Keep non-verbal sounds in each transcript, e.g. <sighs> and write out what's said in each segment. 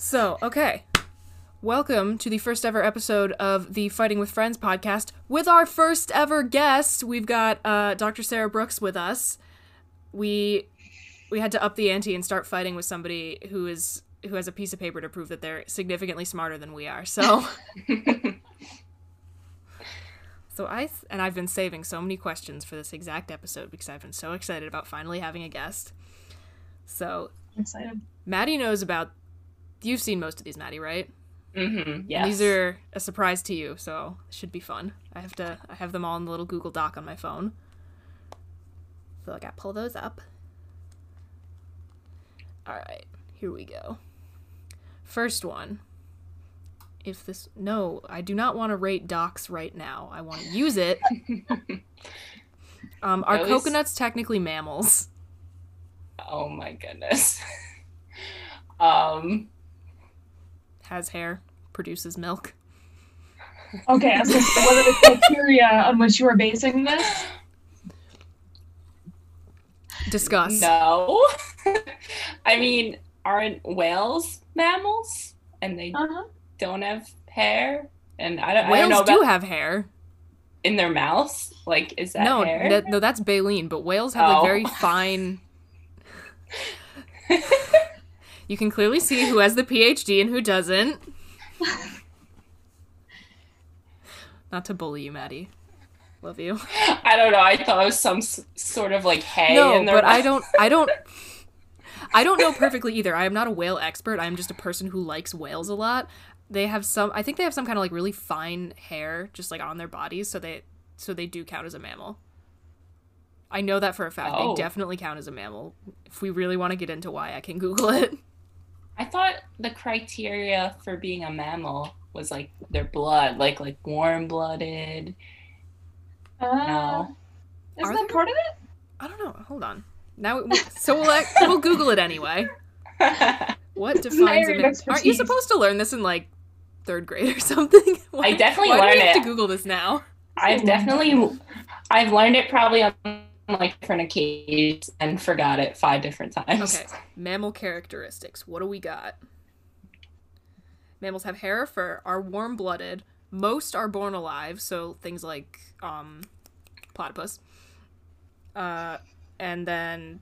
So, okay. Welcome to the first ever episode of the Fighting with Friends podcast with our first ever guest. We've got uh, Dr. Sarah Brookes with us. We we had to up the ante and start fighting with somebody who is who has a piece of paper to prove that they're significantly smarter than we are. So <laughs> So I and I've been saving so many questions for this exact episode because I've been so excited about finally having a guest. So excited. Maddie knows about you've seen most of these, Maddie, right? Mm-hmm. Yes. These are a surprise to you, so it should be fun. I have to I have them all in the little Google Doc on my phone. So I got pull those up. Alright, here we go. First one. If this no, I do not want to rate docs right now. I want to use it. <laughs> um, are Those- coconuts technically mammals? Oh my goodness. <laughs> um. Has hair, produces milk. Okay, I was what are the criteria on which you are basing this? Discuss. No. <laughs> I mean, aren't whales mammals? And they Uh-huh. don't have hair? And I don't, I don't Whales know do have hair. in their mouths. Like, is that no, hair? that- no, that's baleen. But whales have like Oh. very fine. <laughs> you can clearly see who has the PhD and who doesn't. Not to bully you, Maddie. Love you. I don't know. I thought it was some s- sort of like hay no, in but I don't. I don't. I don't know perfectly either. I am not a whale expert. I'm just a person who likes whales a lot. They have some. I think they have some kind of like really fine hair, just like on their bodies, so they so they do count as a mammal. I know that for a fact. Oh. They definitely count as a mammal. If we really want to get into why, I can Google it. I thought the criteria for being a mammal was like their blood, like like warm blooded. Uh, No. Isn't Are that there? part of it? I don't know. Hold on. Now, we, so we'll like, we'll Google it anyway. <laughs> What defines a area mammal? Aren't you supposed to learn this in like third grade or <laughs> something? Why, definitely why do we learned have to. Google this now? I've definitely, I've learned it probably on like different occasions and forgot it five different times. Okay, mammal characteristics. What do we got? Mammals have hair, fur, are warm blooded. Most are born alive, so things like um, platypus. Uh, and then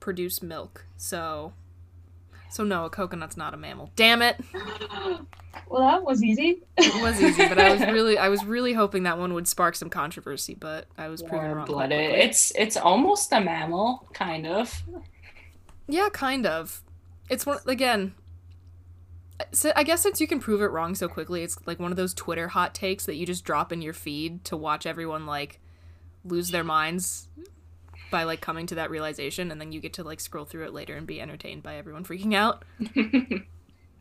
produce milk. So, so no, a coconut's not a mammal. Damn it! Well, that was easy. It was easy, but I was <laughs> really, I was really hoping that one would spark some controversy, but I was proven wrong. blooded. It's it's almost a mammal, kind of. Yeah, kind of. It's one again. So I guess since you can prove it wrong so quickly, it's like one of those Twitter hot takes that you just drop in your feed to watch everyone like lose their minds by like coming to that realization, and then you get to like scroll through it later and be entertained by everyone freaking out. <laughs>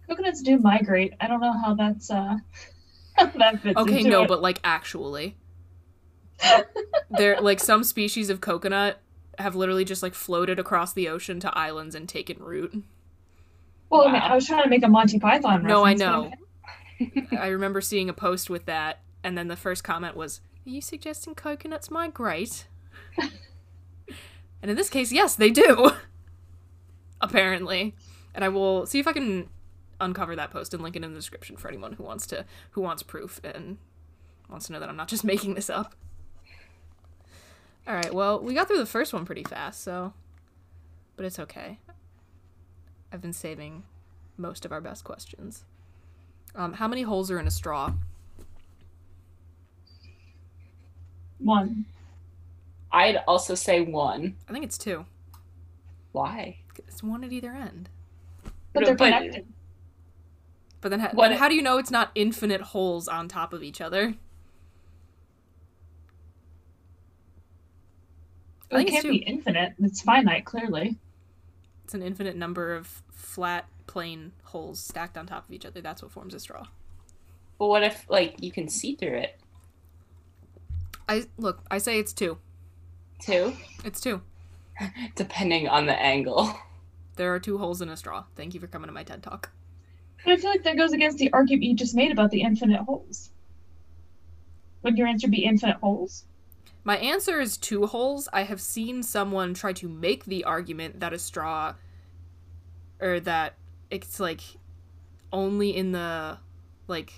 Coconuts do migrate. I don't know how that's uh <laughs> how that fits Okay, into no, it. but like actually, <laughs> there like some species of coconut have literally just like floated across the ocean to islands and taken root. well, I, mean, I was trying to make a Monty Python. No, I know. okay. I remember seeing a post with that, and then the first comment was, "Are you suggesting coconuts migrate?" And in this case, yes, they do. <laughs> Apparently, and I will see if I can uncover that post and link it in the description for anyone who wants to who wants proof and wants to know that I'm not just <laughs> making this up. All right, well, we got through the first one pretty fast, so but it's okay. I've been saving most of our best questions. Um, how many holes are in a straw? One. I'd also say one. I think it's two. Why? It's one at either end. But they're connected. But then, ha- What- then how do you know it's not infinite holes on top of each other? I It think it's can't two. be infinite. It's finite, clearly. It's an infinite number of flat, plain holes stacked on top of each other. That's what forms a straw. But what if like you can see through it I look. I say it's two. Too? It's two. <laughs> Depending on the angle. There are two holes in a straw. Thank you for coming to my TED talk. But I feel like that goes against the argument you just made about the infinite holes. Would your answer be infinite holes? My answer is two holes. I have seen someone try to make the argument that a straw or that it's like only in the like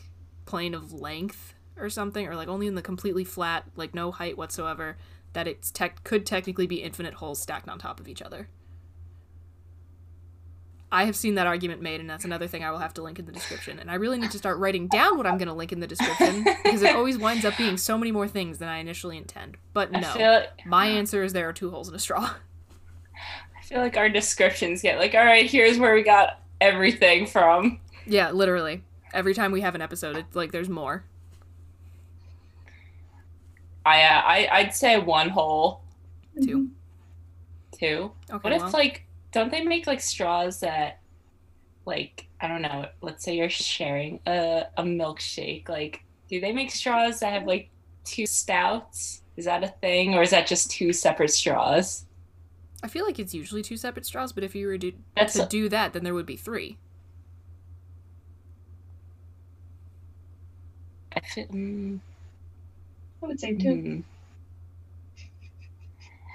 plane of length or something or like only in the completely flat like no height whatsoever that it's tech could technically be infinite holes stacked on top of each other. I have seen that argument made, and that's another thing I will have to link in the description. And I really need to start writing down what I'm going to link in the description because it always winds up being so many more things than I initially intend. But no, like, my answer is there are two holes in a straw. <laughs> I feel like our descriptions get like, all right, here's where we got everything from. yeah, literally. Every time we have an episode, it's like there's more. I, uh, I I'd say one hole, Two. two. Okay. What if like don't they make like straws that like I don't know, let's say you're sharing a, a milkshake, like do they make straws that have like two stouts? Is that a thing or is that just two separate straws? I feel like it's usually two separate straws, but if you were to, That's to do that, then there would be three. I feel, mm, I would say two. mm.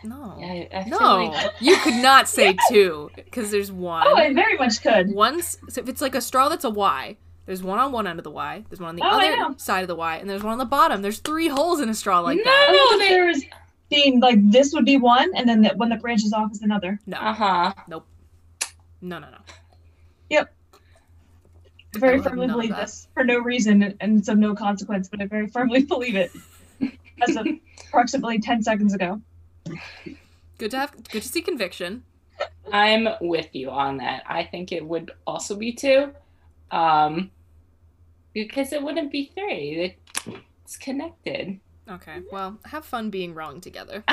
No. Yeah, I, I no, like <laughs> you could not say two because there's one. Oh, I very much could. Once, so if it's like a straw that's a Y, there's one on one end of the Y, there's one on the Oh, other side of the Y, and there's one on the bottom. There's three holes in a straw like No! that. I think they- if being like this would be one, and then the one that branches off is another. No, uh-huh. nope. No, no, no. Yep. I very firmly believe this for no reason and it's of no consequence, but I very firmly <laughs> believe it. As of approximately ten seconds ago. Good to have, good to see conviction. I'm with you on that. I think it would also be two. Um because it wouldn't be three. It's connected. Okay, well, have fun being wrong together. <laughs>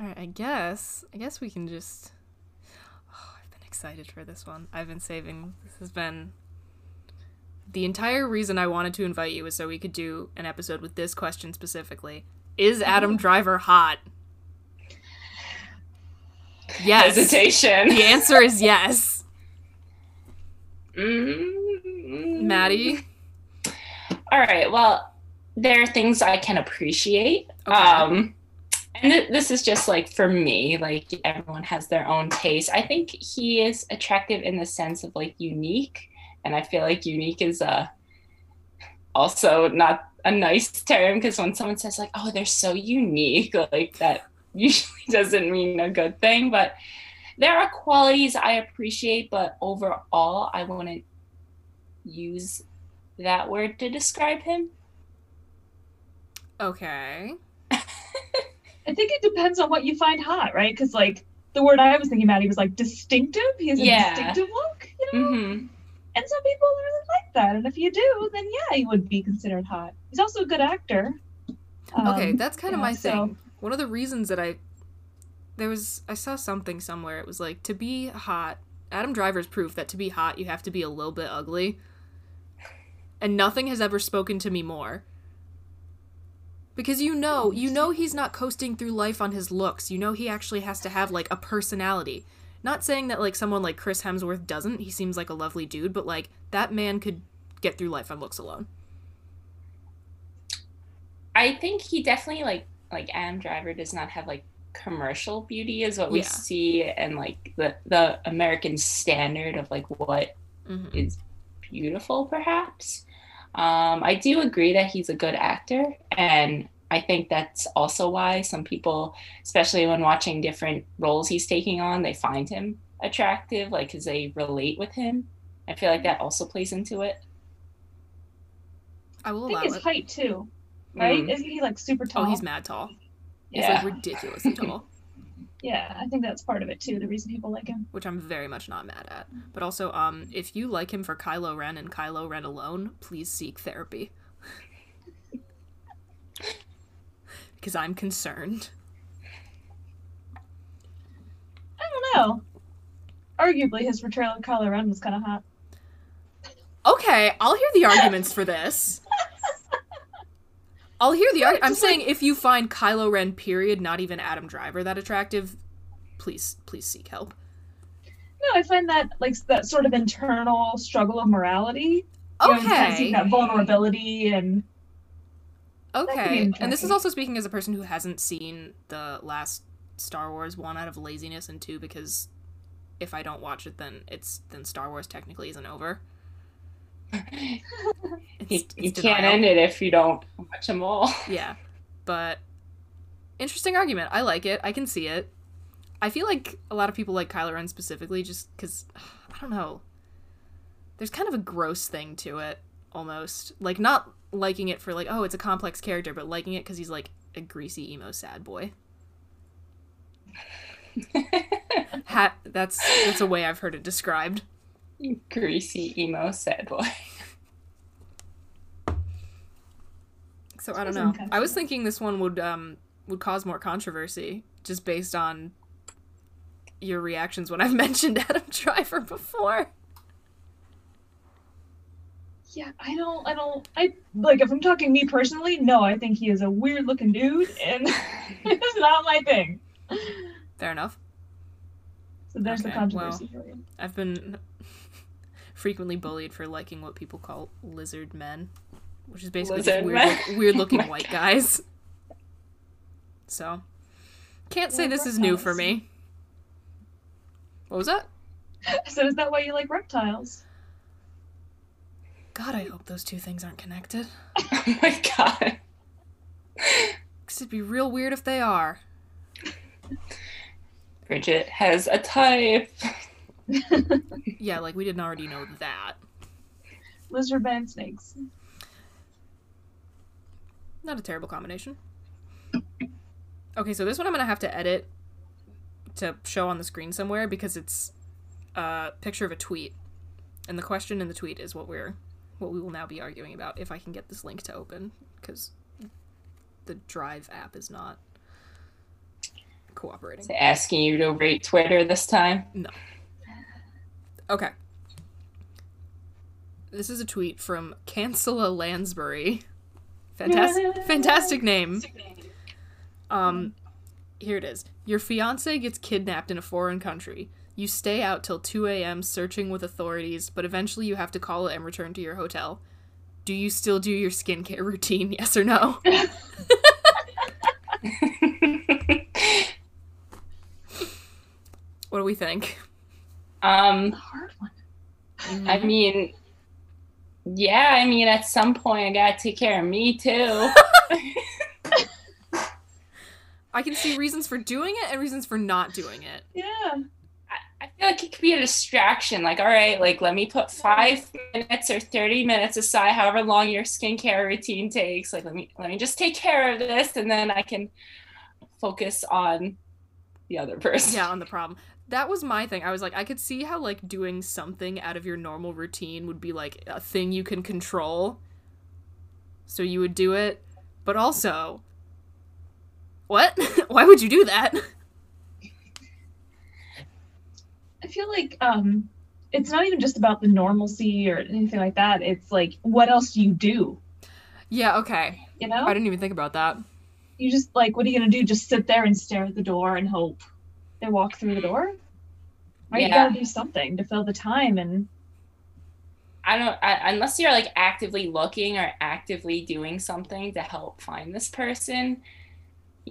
All right, I guess. I guess we can just. Oh, I've been excited for this one. I've been saving. This has been. The entire reason I wanted to invite you is so we could do an episode with this question specifically. Is Adam Driver hot? Yes. Hesitation. The answer is yes. Mm. Maddie? All right. Well, there are things I can appreciate. Okay. Um, and th- this is just like for me, like everyone has their own taste. I think he is attractive in the sense of like unique, and I feel like unique is uh, also not a nice term because when someone says like, "Oh, they're so unique," <laughs> like that usually <laughs> doesn't mean a good thing. But there are qualities I appreciate, but overall, I wouldn't use that word to describe him. Okay. I think it depends on what you find hot, right? Because like the word I was thinking about, he was like distinctive. He has a Yeah. distinctive look, you know. hmm And some people really like that. And if you do, then yeah, he would be considered hot. He's also a good actor. Okay, Um, that's kind of yeah, my so- thing. One of the reasons that I there was I saw something somewhere. It was like to be hot. Adam Driver's proof that to be hot you have to be a little bit ugly. And nothing has ever spoken to me more. Because you know, you know he's not coasting through life on his looks. You know he actually has to have like a personality. Not saying that like someone like Chris Hemsworth doesn't. He seems like a lovely dude, but like that man could get through life on looks alone. I think he definitely like like Adam Driver does not have like commercial beauty is what we Yeah. see and like the the American standard of like what Mhm. is beautiful perhaps. Um, I do agree that he's a good actor and I think that's also why some people, especially when watching different roles he's taking on, they find him attractive, like because they relate with him. I feel like that also plays into it. I will I think his it. height too, right? Mm. Isn't he like super tall? Oh, he's mad tall. He's Yeah. like ridiculously <laughs> tall, Yeah, I think that's part of it too. The reason people like him. which I'm very much not mad at. But also, um, if you like him for Kylo Ren and Kylo Ren alone, please seek therapy. <laughs> because I'm concerned. I don't know. Arguably, his portrayal of Kylo Ren was kind of hot. Okay, I'll hear the arguments for this. <laughs> I'll hear the. Ar- I'm Just like- saying if you find Kylo Ren, period, not even Adam Driver, that attractive, please, please seek help. No, I find that like that sort of internal struggle of morality. You know, kind of see Okay. that vulnerability and Okay. And this is also speaking as a person who hasn't seen the last Star Wars one out of laziness and two because if I don't watch it then it's then Star Wars technically isn't over. <laughs> You, It's, you can't end it if you don't watch them all. <laughs> Yeah. But interesting argument. I like it. I can see it. I feel like a lot of people like Kylo Ren specifically just cuz <sighs> I don't know. There's kind of a gross thing to it almost. Like not liking it for like oh, it's a complex character, but liking it cuz he's like a greasy emo sad boy. <laughs> ha- that's that's a way I've heard it described. Greasy emo sad boy. So I don't know. I was thinking this one would um would cause more controversy just based on your reactions when I've <laughs> mentioned Adam Driver before. Yeah, I don't, I don't, I like if I'm talking me personally, no, I think he is a weird looking dude, and <laughs> it's not my thing. Fair enough. So there's the Okay, controversy for you. I've been frequently bullied for liking what people call lizard men, which is basically just weird, weird looking <laughs> white guys. So, can't say Well, this is new for me. What was that? <laughs> So is that why you like reptiles? God, I hope those two things aren't connected. <laughs> oh my god. Because it'd be real weird if they are. Bridget has a type. <laughs> Yeah, like we didn't already know that. Lizard men and snakes. Not a terrible combination. Okay, so this one I'm gonna have to edit to show on the screen somewhere because it's a picture of a tweet, and the question in the tweet is what we're what we will now be arguing about. If I can get this link to open, because the Drive app is not cooperating. Asking you to rate Twitter this time. No. Okay. This is a tweet from Cancela Lansbury. <laughs> Fantastic, fantastic name. Um, here it is. Your fiance gets kidnapped in a foreign country. You stay out till 2 a.m. searching with authorities, but eventually you have to call it and return to your hotel. Do you still do your skincare <laughs> routine? Yes or no? <laughs> What do we think? um, hard one. I mean, yeah, I mean, at some point I gotta take care of me too. <laughs> I can see reasons for doing it and reasons for not doing it. Yeah. I, feel like it could be a distraction. Like, all right, like let me put five minutes or thirty minutes aside, however long your skincare routine takes. Like, let me let me just take care of this, and then I can focus on the other <laughs> person. yeah on the problem. That was my thing. I was like i could see how like doing something out of your normal routine would be like a thing you can control. So you would do it. But also what? <laughs> Why would you do that I feel like um it's not even just about the normalcy or anything like that. It's like what else do you do? yeah okay You know? i didn't even think about that You just like what are you gonna do? Just sit there and stare at the door and hope they walk through the door? Right? You gotta do something to fill the time and I don't I, unless you're like actively looking or actively doing something to help find this person.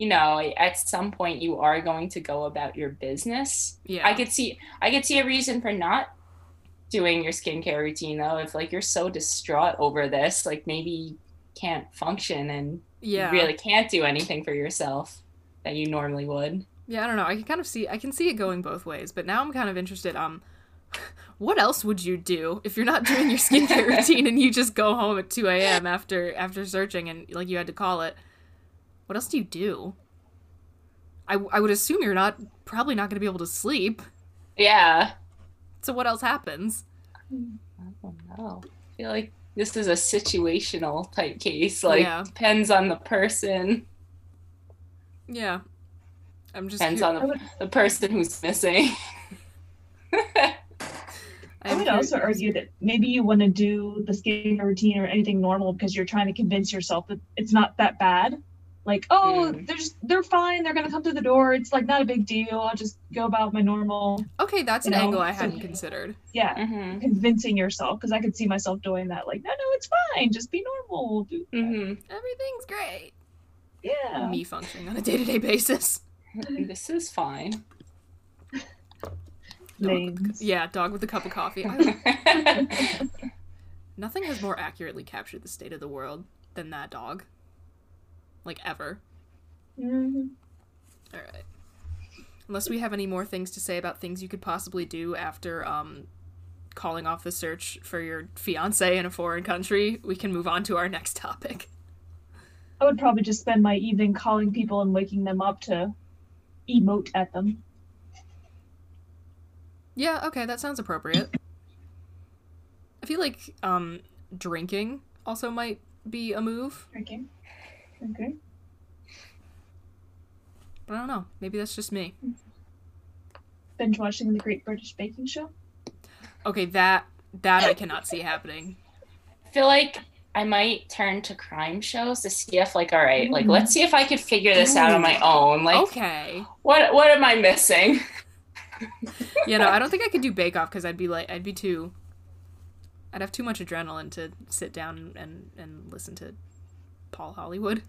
You know, at some point you are going to go about your business. yeah I could see I could see a reason for not doing your skincare routine though. If like you're so distraught over this, like maybe you can't function and Yeah. you really can't do anything for yourself that you normally would. Yeah, I don't know. I can kind of see I can see it going both ways, but now I'm kind of interested um <laughs> what else would you do if you're not doing your <laughs> skincare routine and you just go home at 2 a.m. after after searching and like you had to call it? What else do you do? I, I would assume you're not probably not going to be able to sleep. Yeah. So what else happens? I don't know. I feel like this is a situational type case. Like Yeah. depends on the person. Yeah. I'm just Depends cu- on the, the person who's missing. <laughs> I would also argue that maybe you want to do the skincare routine or anything normal because you're trying to convince yourself that it's not that bad. Like, oh, Mm. they're just they're fine. They're gonna come through the door. It's like not a big deal. I'll just go about my normal. Okay, that's an know, angle I hadn't considered. Yeah, hmm convincing yourself because I could see myself doing that. Like, no, no, it's fine. Just be normal. Do- hmm Everything's great. Yeah. Me functioning on a day-to-day <laughs> basis. This is fine. Names. Yeah, dog with a cup of coffee. <laughs> <laughs> Nothing has more accurately captured the state of the world than that dog. Like ever. Mhm. All right. Unless we have any more things to say about things you could possibly do after um calling off the search for your fiance in a foreign country, we can move on to our next topic. I would probably just spend my evening calling people and waking them up to emote at them. Yeah, okay, that sounds appropriate. I feel like um drinking also might be a move, Okay. Okay. but I don't know. Maybe that's just me. Binge watching the Great British Baking Show. Okay, that that I cannot see happening. I feel like I might turn to crime shows to see if like all right, like mm. let's see if I could figure this out on my own. Like Okay. what what am I missing? Yeah, no, I don't <laughs> think I could do Bake Off because I'd be like, I'd be too, I'd have too much adrenaline to sit down and and listen to Paul Hollywood.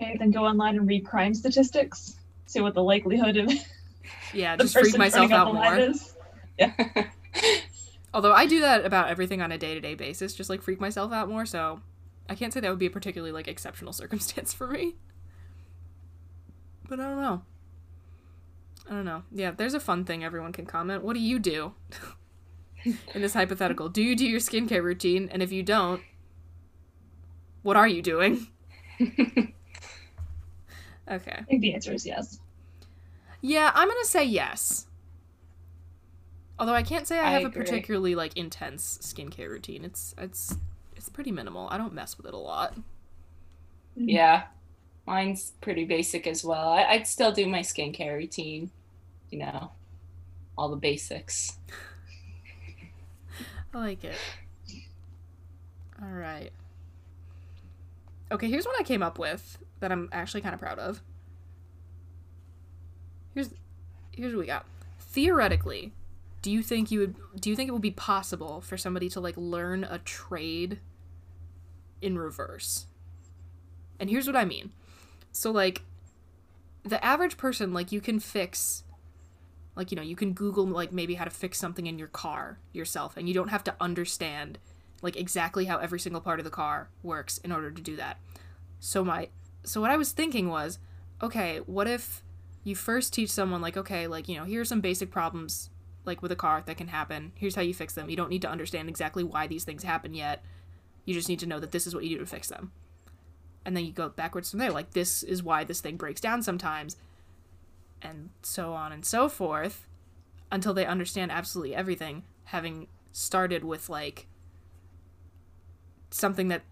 Okay, then go online and read crime statistics. See what the likelihood of <laughs> Yeah, <laughs> just freak myself out more. is. <laughs> Although I do that about everything on a day to day basis, just like freak myself out more. So I can't say that would be a particularly like exceptional circumstance for me. But I don't know. I don't know. Yeah, there's a fun thing everyone can comment. What do you do in this hypothetical? Do you do your skincare routine? And if you don't, what are you doing? <laughs> okay. I think the answer is yes. Yeah, I'm gonna say yes. Although I can't say I I have a particularly like intense skincare routine. It's it's it's pretty minimal. I don't mess with it a lot. Mm. yeah. Mine's pretty basic as well. I, I'd still do my skincare routine, you know, all the basics. <laughs> I like it. All right. Okay, here's what I came up with that I'm actually kind of proud of. Here's here's what we got. Theoretically, do you think you would do you think it would be possible for somebody to like learn a trade in reverse? And here's what I mean. So like the average person like you can fix like you know you can google like maybe how to fix something in your car yourself and you don't have to understand like exactly how every single part of the car works in order to do that. So my so what i was thinking was okay what if you first teach someone like okay like you know here are some basic problems like with a car that can happen. Here's how you fix them. You don't need to understand exactly why these things happen yet. You just need to know that this is what you do to fix them. And then you go backwards from there like this is why this thing breaks down sometimes and so on and so forth until they understand absolutely everything having started with like something that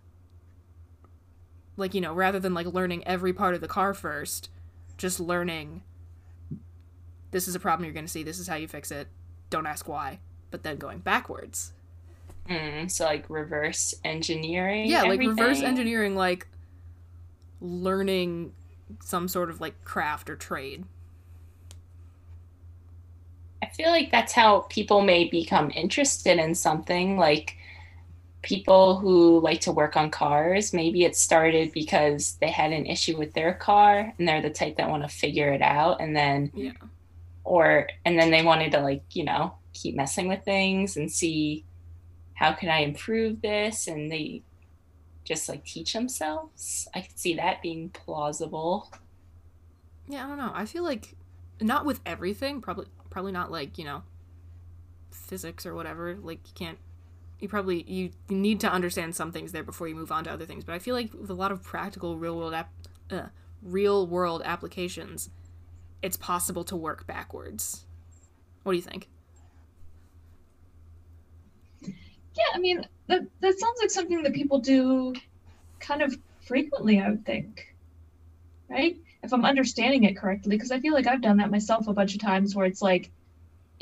like you know rather than like learning every part of the car first just learning this is a problem you're going to see this is how you fix it don't ask why but then going backwards Mm, so like reverse engineering. yeah like reverse engineering like learning some sort of like craft or trade I feel like that's how people may become interested in something. Like people who like to work on cars, maybe it started because they had an issue with their car and they're the type that want to figure it out and then yeah or and then they wanted to like, you know, keep messing with things and see how can I improve this and they just like teach themselves. I could see that being plausible. Yeah, I don't know. I feel like not with everything, probably probably not like, you know, physics or whatever. Like you can't you probably you, need to understand some things there before you move on to other things. But I feel like with a lot of practical real world app, uh, real world applications, it's possible to work backwards. What do you think? Yeah, I mean that that sounds like something that people do kind of frequently, I would think. Right? If I'm understanding it correctly, because I feel like I've done that myself a bunch of times where it's like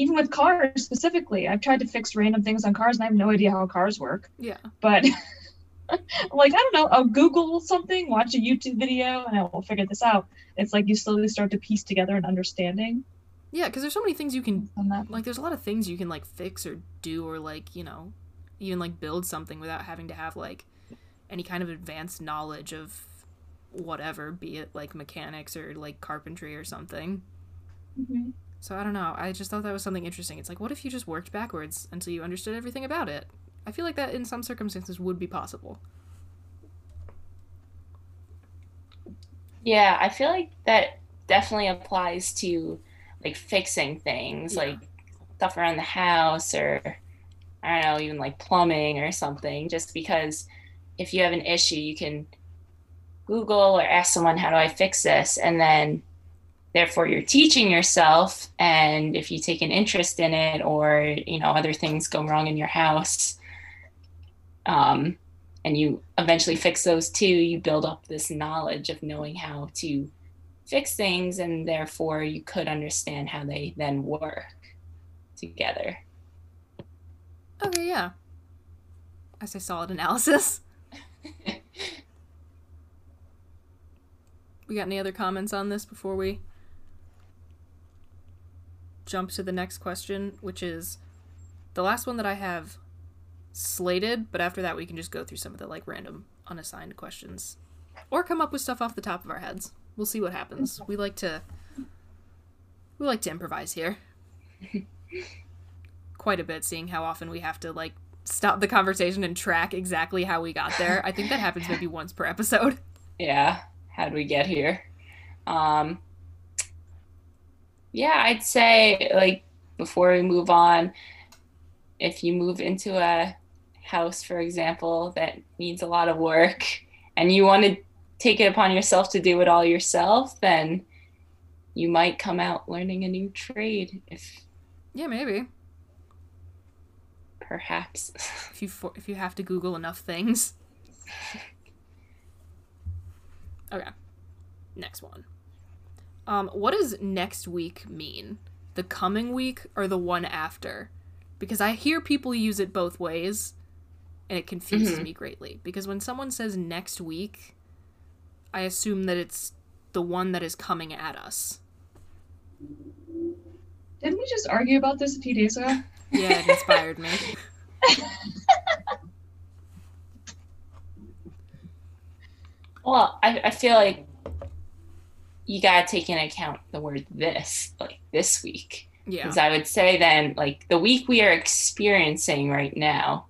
even with cars specifically, I've tried to fix random things on cars and I have no idea how cars work. Yeah. But <laughs> like I don't know, I'll Google something, watch a YouTube video, and I will figure this out. It's like you slowly start to piece together an understanding Yeah, because there's so many things you can on that. like. There's a lot of things you can like fix or do or like you know, even like build something without having to have like any kind of advanced knowledge of whatever, be it like mechanics or like carpentry or something. Mhm. So I don't know. I just thought that was something interesting. It's like, what if you just worked backwards until you understood everything about it? I feel like that in some circumstances would be possible. Yeah, I feel like that definitely applies to like fixing things, Yeah. like stuff around the house or I don't know, even like plumbing or something. Just because if you have an issue, you can Google or ask someone, how do I fix this? And then therefore you're teaching yourself. And if you take an interest in it or, you know, other things go wrong in your house, um, and you eventually fix those too, you build up this knowledge of knowing how to fix things, and therefore you could understand how they then work together. Okay, yeah. I say solid analysis. <laughs> we got any other comments on this before we jump to the next question, which is the last one that I have slated, but after that we can just go through some of the like random unassigned questions or come up with stuff off the top of our heads. We'll see what happens. We like to we like to improvise here. <laughs> Quite a bit seeing how often we have to like stop the conversation and track exactly how we got there. I think that happens maybe once per episode. <laughs> Yeah, how'd we get here? Um, yeah, I'd say like before we move on, if you move into a house, for example, that needs a lot of work and you want to take it upon yourself to do it all yourself, then you might come out learning a new trade if Yeah, maybe. perhaps. If you for- if you have to Google enough things. <laughs> Okay. Next one. Um, what does next week mean? The coming week or the one after? Because I hear people use it both ways, and it confuses me greatly. Because when someone says next week, I assume that it's the one that is coming at us. Didn't we just argue about this a few days ago? Yeah, it inspired me. <laughs> Well, I, I feel like you gotta take into account the word this, like this week. Yeah. Because I would say then, like the week we are experiencing right now,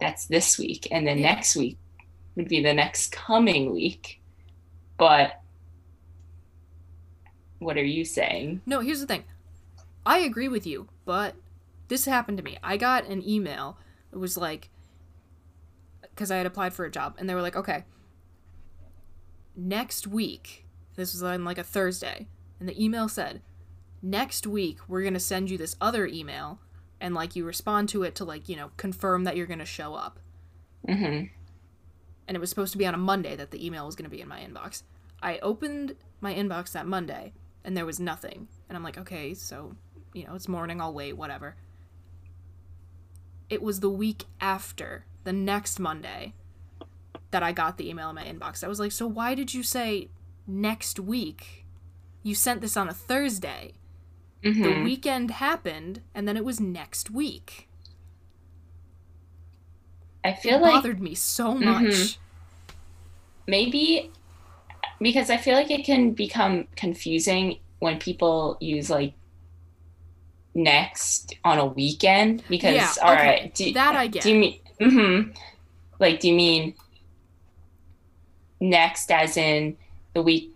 that's this week. And then Yeah. next week would be the next coming week. But what are you saying? No, here's the thing. I agree with you, but this happened to me. I got an email. It was like, because I had applied for a job, and they were like, okay, next week, this was on like a Thursday, and the email said, next week, we're going to send you this other email, and like you respond to it to like, you know, confirm that you're going to show up. hmm And it was supposed to be on a Monday that the email was going to be in my inbox. I opened my inbox that Monday, and there was nothing. And I'm like, okay, so, you know, it's morning, I'll wait, whatever. It was the week after, the next Monday, that I got the email in my inbox. I was like, so why did you say next week? You sent this on a Thursday. hmm The weekend happened, and then it was next week. I feel It like bothered me so much. Mhm. maybe because I feel like it can become confusing when people use like next on a weekend because Yeah, all okay, right, do, that I get. Do you mean hmm like do you mean next as in the week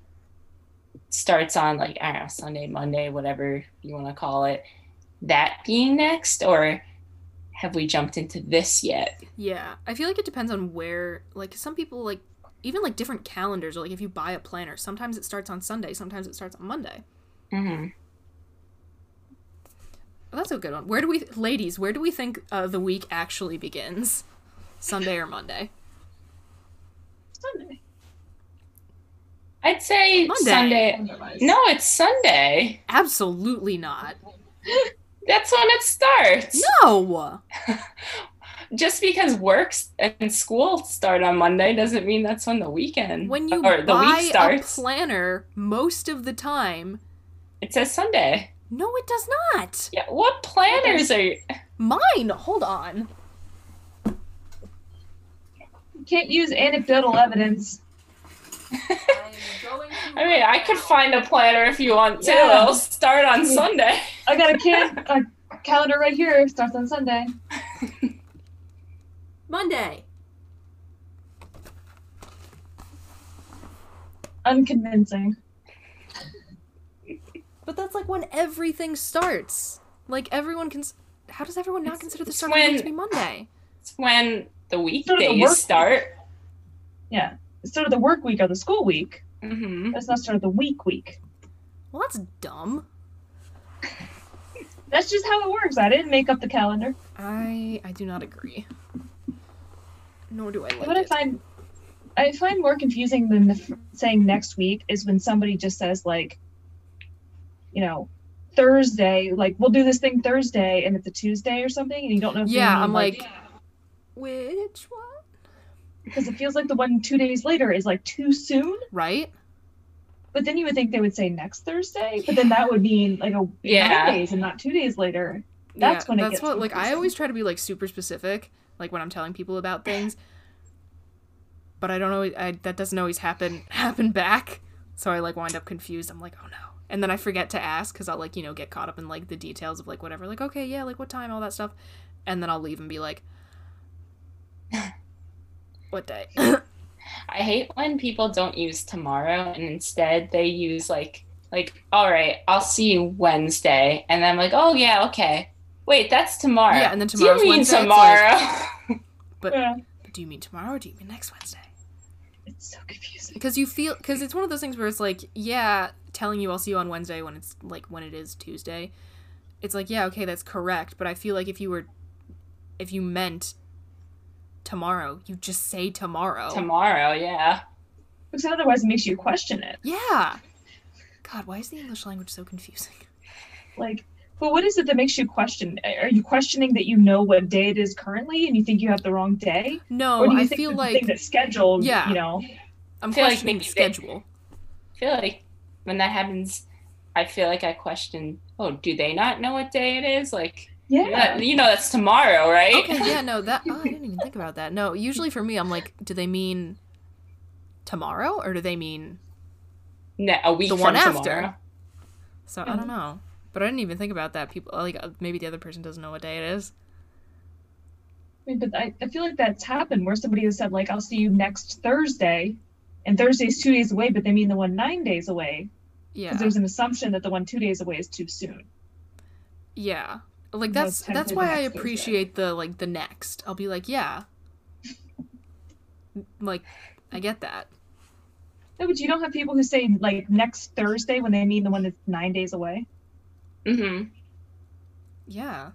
starts on like I don't know Sunday, Monday, whatever you want to call it, that being next, or have we jumped into this yet? Yeah, I feel like it depends on where. Like some people like even like different calendars, or like if you buy a planner, sometimes it starts on Sunday, sometimes it starts on Monday. Mm-hmm. Well, that's a good one. Where do we, ladies? Where do we think uh, the week actually begins? Sunday or Monday? Sunday. I'd say Monday. Sunday. Otherwise. No, it's Sunday. Absolutely not. <laughs> That's when it starts. No. <laughs> Just because works and school start on Monday doesn't mean that's when the weekend When you or the buy week a starts. planner, most of the time, it says Sunday. no, it does not. Yeah, what planners are you? Mine. Hold on. You can't use anecdotal evidence. I mean, I could find a planner if you want to. Yeah. It'll start on Sunday. I got a can a calendar right here. Starts on Sunday. Monday. Unconvincing. But that's like when everything starts. Like everyone can. How does everyone not consider the it's start of the week to be Monday? It's when the Sort of the weekdays start. Yeah. Start of the work week or the school week. hmm That's not sort of the week week. Well, that's dumb. <laughs> That's just how it works. I didn't make up the calendar. I I do not agree. Nor do I like what I it. find I find more confusing than the f- saying next week is when somebody just says like, you know, Thursday, like we'll do this thing Thursday, and it's a Tuesday or something, and you don't know. If they Yeah, mean, I'm like, which one? Because it feels like the one two days later is like too soon. Right? But then you would think they would say next Thursday, but then that would mean like a Yeah. days and not two days later. That's yeah, when it that's gets what like I always try to be like super specific, like when I'm telling people about things. <sighs> But I don't always I that doesn't always happen <laughs> happen back. So I like wind up confused. I'm like, oh no. And then I forget to ask because I'll like you know get caught up in like the details of like whatever. Like okay, yeah, like what time, all that stuff. And then I'll leave and be like, what day? <laughs> I hate when people don't use tomorrow and instead they use like like all right, I'll see you Wednesday, and then I'm like, oh yeah, okay. Wait, that's tomorrow. Yeah, and then Do you mean Wednesday, it's tomorrow? <laughs> but <laughs> Yeah, do you mean tomorrow or do you mean next Wednesday? it's so confusing. because you feel because it's one of those things where it's like yeah telling you i'll see you on wednesday when it's like when it is tuesday it's like yeah okay that's correct but i feel like if you were if you meant tomorrow you just say tomorrow tomorrow, yeah. Because otherwise, it makes you question it. yeah god why is the english language so confusing Like, but what is it that makes you question? Are you questioning that you know what day it is currently, and you think you have the wrong day, no or do you i think feel that the like thing that's scheduled? Yeah. you know. i'm feel like questioning maybe the they- schedule I feel like when that happens, I feel like I question, oh, do they not know what day it is? Like, Yeah. yeah, you know, that's tomorrow, right? okay yeah no <laughs> that oh, i didn't even think about that no usually for me i'm like do they mean tomorrow or do they mean Ne- a week The from one after. tomorrow. So I don't know, but I didn't even think about that. People like uh, maybe the other person doesn't know what day it is. I mean, but I, I feel like that's happened where somebody has said like, "I'll see you next Thursday," and Thursday's two days away, but they mean the one nine days away Yeah, because there's an assumption that the one two days away is too soon. yeah. Like that's it's that's why I appreciate the like the next. I'll be like, yeah, <laughs> like I get that. No, but you don't have people who say like next Thursday when they mean the one that's nine days away, Mm-hmm. Yeah,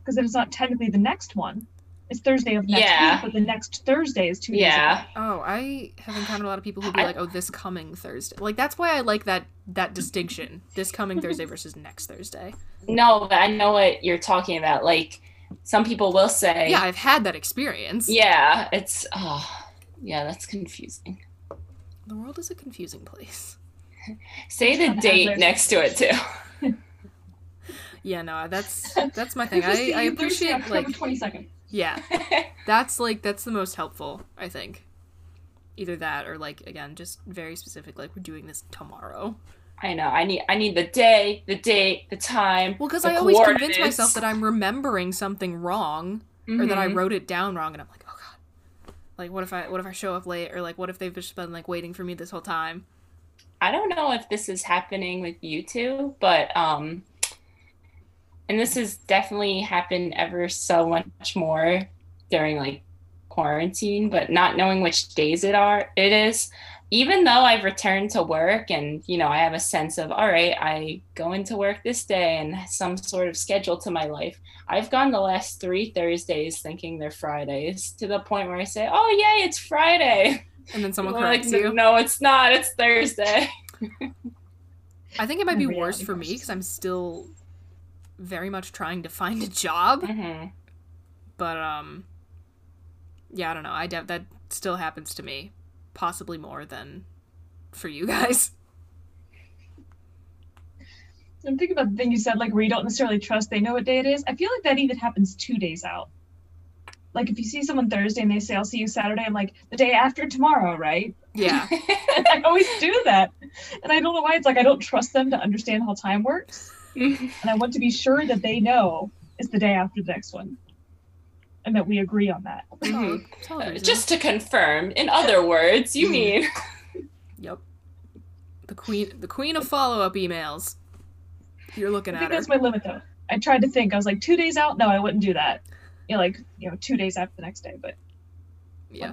because then it's not technically the next one. It's Thursday of next Yeah. week, but the next Thursday is two days Yeah. away. Oh, I have encountered a lot of people who be I- like, "Oh, this coming Thursday." Like that's why I like that that distinction. This coming Thursday <laughs> versus next Thursday. No, but I know what you're talking about. Like, some people will say, Yeah, I've had that experience. yeah, it's, oh, yeah, that's confusing. The world is a confusing place. Say the <laughs> Sometimes date there's- next to it too. <laughs> Yeah, no, that's that's my thing. I I appreciate like twenty second. Yeah. <laughs> That's like that's the most helpful, I think. Either that or like again, just very specific like we're doing this tomorrow. I know. I need. I need the day, the date, the time. Well, cuz I always convince myself that I'm remembering something wrong or that I Mhm. wrote it down wrong and I'm like, "Oh god. Like, what if I what if I show up late, or like, what if they've just been like waiting for me this whole time? I don't know if this is happening with you two, but um and this has definitely happened ever so much more during like quarantine, but not knowing which days it are it is. Even though I've returned to work and you know I have a sense of all right, I go into work this day and some sort of schedule to my life. I've gone the last three Thursdays thinking they're Fridays to the point where I say, "Oh yay, it's Friday," And then someone <laughs> corrects like, you. No, it's not. It's Thursday. <laughs> I think it might be worse for me because I'm still very much trying to find a job. hmm But um, yeah, I don't know. I doubt that still happens to me, possibly more than for you <laughs> guys. I'm thinking about the thing you said, like where you don't necessarily trust they know what day it is. I feel like that even happens two days out. Like if you see someone Thursday and they say, I'll see you Saturday, I'm like, the day after tomorrow, right? Yeah, <laughs> I always do that. And I don't know why. It's like I don't trust them to understand how time works. <laughs> And I want to be sure that they know it's the day after the next one. And that we agree on that. solid, solid Uh. Just to confirm, in other words, you mean <laughs> yep. The queen, the queen of follow up emails. You're looking I at think her. that's my limit though. I tried to think. I was like, two days out? No, I wouldn't do that. You know, like, you know, two days after the next day, but Yeah.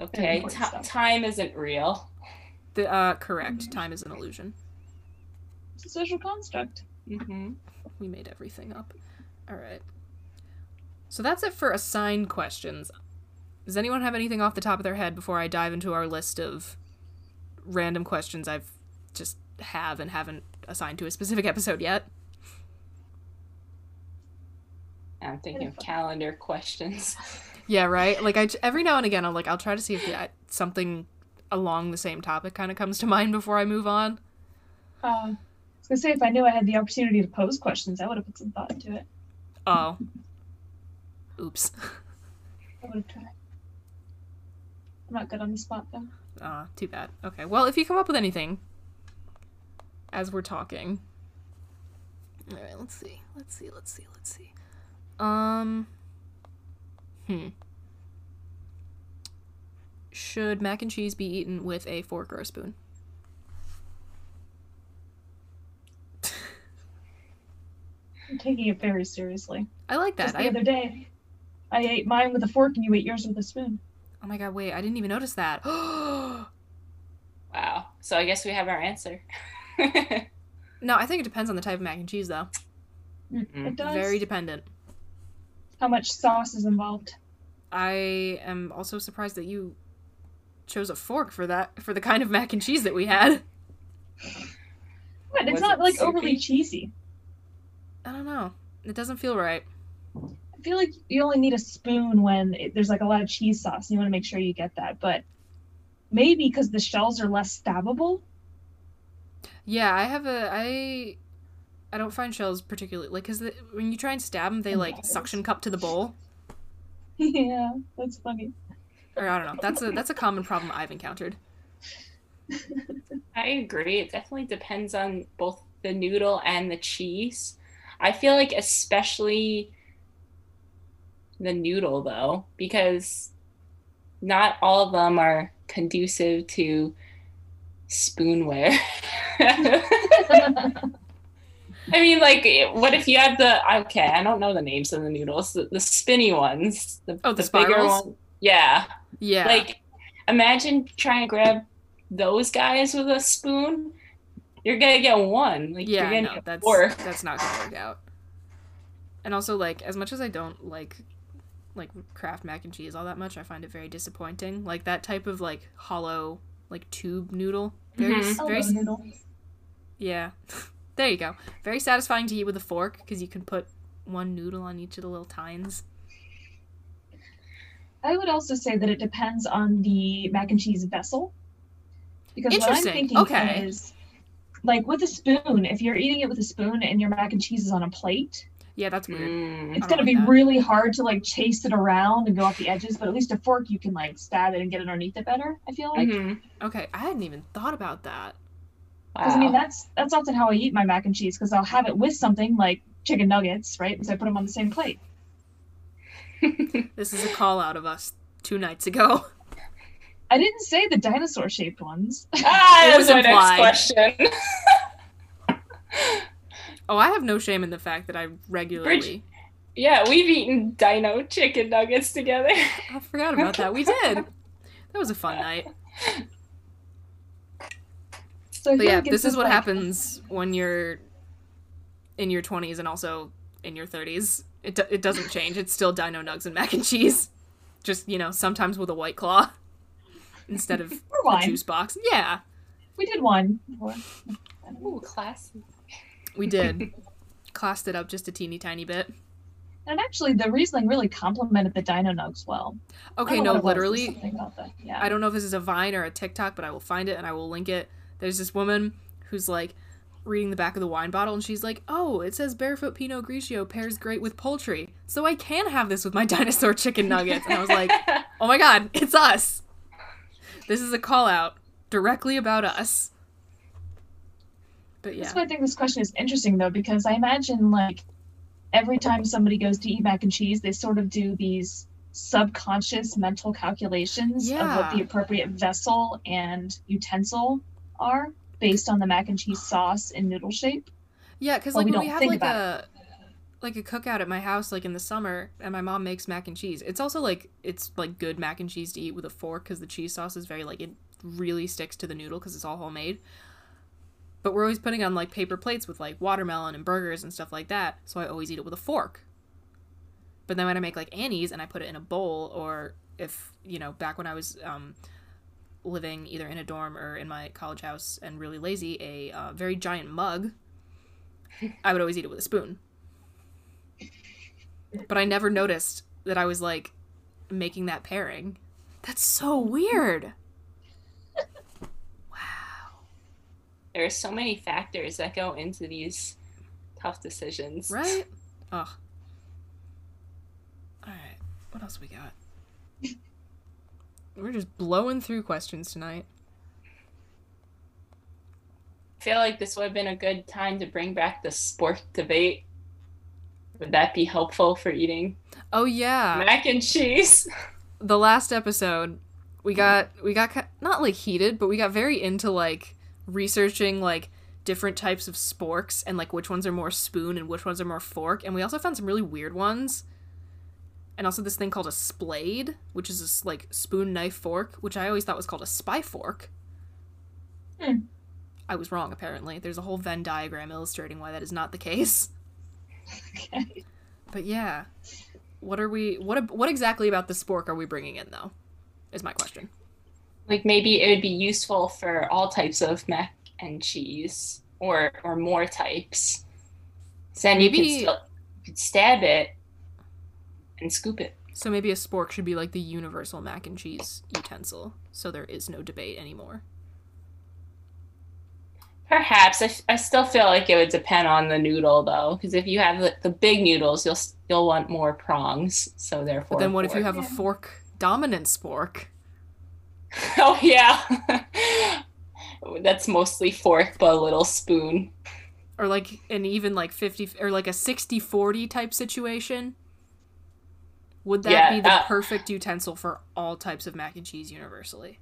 Okay. important ti- stuff. time isn't real. The uh, correct time is an illusion. it's a social construct. Mm-hmm. We made everything up. All right. So that's it for assigned questions. Does anyone have anything off the top of their head before I dive into our list of random questions I've just have and haven't assigned to a specific <laughs> episode yet? I'm thinking of calendar questions. <laughs> Yeah, right. Like I every now and again, I'm like I'll try to see if something along the same topic kind of comes to mind before I move on. Uh, I was gonna say if I knew I had the opportunity to pose questions, I would have put some thought into it. Oh, oops. I would have tried. I'm not good on the spot though. Uh, too bad. Okay. Well, if you come up with anything as we're talking. All right, let's see. Let's see. Let's see. Let's see. Um Hmm. Should mac and cheese be eaten with a fork or a spoon? I'm taking it very seriously. I like that. Just the I other day, I ate mine with a fork and you ate yours with a spoon. Oh my god, wait, I didn't even notice that. <gasps> Wow. So I guess we have our answer. <laughs> No, I think it depends on the type of mac and cheese, though. Mm-hmm. It does. Very dependent. How much sauce is involved? I am also surprised that you chose a fork for that for the kind of mac and cheese that we had. But it's Was not it like overly cheesy. I don't know. It doesn't feel right. I feel like you only need a spoon when it, there's like a lot of cheese sauce. You want to make sure you get that, but maybe because the shells are less stabbable. Yeah, I have a I. I don't find shells particularly like because when you try and stab them, they oh like suction cup to the bowl. <laughs> yeah, that's funny. Or I don't know. That's a that's a common problem I've encountered. I agree. It definitely depends on both the noodle and the cheese. I feel like especially the noodle though, because not all of them are conducive to spoonware. <laughs> <laughs> I mean, like, what if you have the okay? I don't know the names of the noodles, the, the spinny ones, the, Oh, the bigger spirals? one. Yeah, Yeah. like, imagine trying to grab those guys with a spoon. You're gonna get one. Like, yeah, you're gonna no, get that's four. that's not gonna work out. And also, like, as much as I don't like like Kraft mac and cheese all that much, I find it very disappointing. Like that type of like hollow like tube noodle. Very, Mhm. very, Elbow noodle. yeah. <laughs> there you go. Very satisfying to eat with a fork because you can put one noodle on each of the little tines. I would also say that it depends on the mac and cheese vessel. Because what I'm thinking Okay. is like with a spoon, if you're eating it with a spoon and your mac and cheese is on a plate, Yeah, that's weird. Mm. it's gonna don't be that. really hard to like chase it around and go off the edges, but at least a fork you can like stab it and get underneath it better, I feel like. Mhm. Okay, I hadn't even thought about that. Because I mean that's that's often how I eat my mac and cheese because I'll have it with something like chicken nuggets, right? So I put them on the same plate. This is a call out of us two nights ago. <laughs> I didn't say the dinosaur shaped ones. Ah, <laughs> It that was was my implied. next question. <laughs> Oh, I have no shame in the fact that I regularly. yeah, we've eaten dino chicken nuggets together. I forgot about that. We did. That was a fun night. So But yeah, this is what like- happens when you're in your 20s and also in your 30s. It, do- it doesn't change. It's still dino nugs and mac and cheese. Just, you know, sometimes with a white claw <laughs> instead of a wine. juice box. Yeah, We did one. before. Ooh, classy. we did. Classed it up just a teeny tiny bit. And actually, the Riesling really complemented the Dino Nugs well. Okay, no, what it was, there's literally, about that. Yeah. I don't know if this is a Vine or a TikTok, but I will find it and I will link it. There's this woman who's like reading the back of the wine bottle and she's like, "Oh, it says barefoot Pinot Grigio pairs great with poultry, so I can have this with my <laughs> dinosaur chicken nuggets." And I was like, <laughs> "Oh my god, it's us! This is a call out directly about us." But yeah, That's why I think this question is interesting, though, because I imagine like every time somebody goes to eat mac and cheese, they sort of do these subconscious mental calculations of what the appropriate vessel and utensil are based on the mac and cheese sauce and noodle shape. yeah, because like we when we have like a like a cookout at my house, like in the summer, and my mom makes mac and cheese. It's also like it's like good mac and cheese to eat with a fork because the cheese sauce is very like it really sticks to the noodle because it's all homemade. But we're always putting on like paper plates with like watermelon and burgers and stuff like that, so I always eat it with a fork. But then when I make like Annie's and I put it in a bowl, or if you know back when I was um, living either in a dorm or in my college house and really lazy, a uh, very giant mug, I would always eat it with a spoon. But I never noticed that I was like making that pairing. That's so weird. <laughs> Wow. There are so many factors that go into these tough decisions. Right? Ugh. Alright. What else we got? We're just blowing through questions tonight. I feel like this would have been a good time to bring back the spork debate. Would that be helpful for eating Oh yeah. mac and cheese? <laughs> the last episode we got we got not like heated but we got very into like researching like different types of sporks and like which ones are more spoon and which ones are more fork and we also found some really weird ones and also this thing called a splade which is this like spoon knife fork which i always thought was called a spy fork Hmm. I was wrong apparently. There's a whole Venn diagram illustrating why that is not the case. Okay. But yeah. What are we what what exactly about the spork are we bringing in though? Is my question. Like maybe it would be useful for all types of mac and cheese, or or more types. So then you could still you could stab it and scoop it. So maybe a spork should be like the universal mac and cheese utensil, so there is no debate anymore. Perhaps I, I still feel like it would depend on the noodle though, because if you have the, the big noodles, you'll you'll want more prongs. So therefore, But then what if you have a fork dominant spork? <laughs> Oh yeah, <laughs> that's mostly fork but a little spoon. Or like an even like 50 or like a 60-40 type situation? Would that Yeah, be the uh, perfect utensil for all types of mac and cheese universally?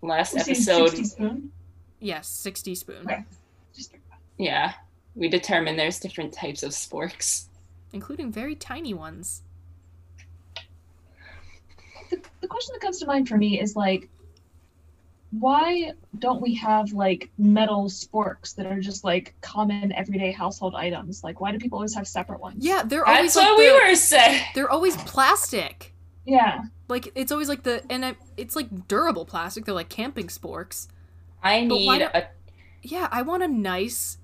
Last episode, 60 spoon? Yes, 60 spoon. Okay. Yeah, we determined there's different types of sporks. Including very tiny ones. the, the question that comes to mind for me is like why don't we have like metal sporks that are just like common everyday household items like why do people always have separate ones Yeah, they're always That's like what we were saying. They're always plastic. yeah Like it's always like the and I, it's like durable plastic. They're like camping sporks. I need a Yeah, I want a nice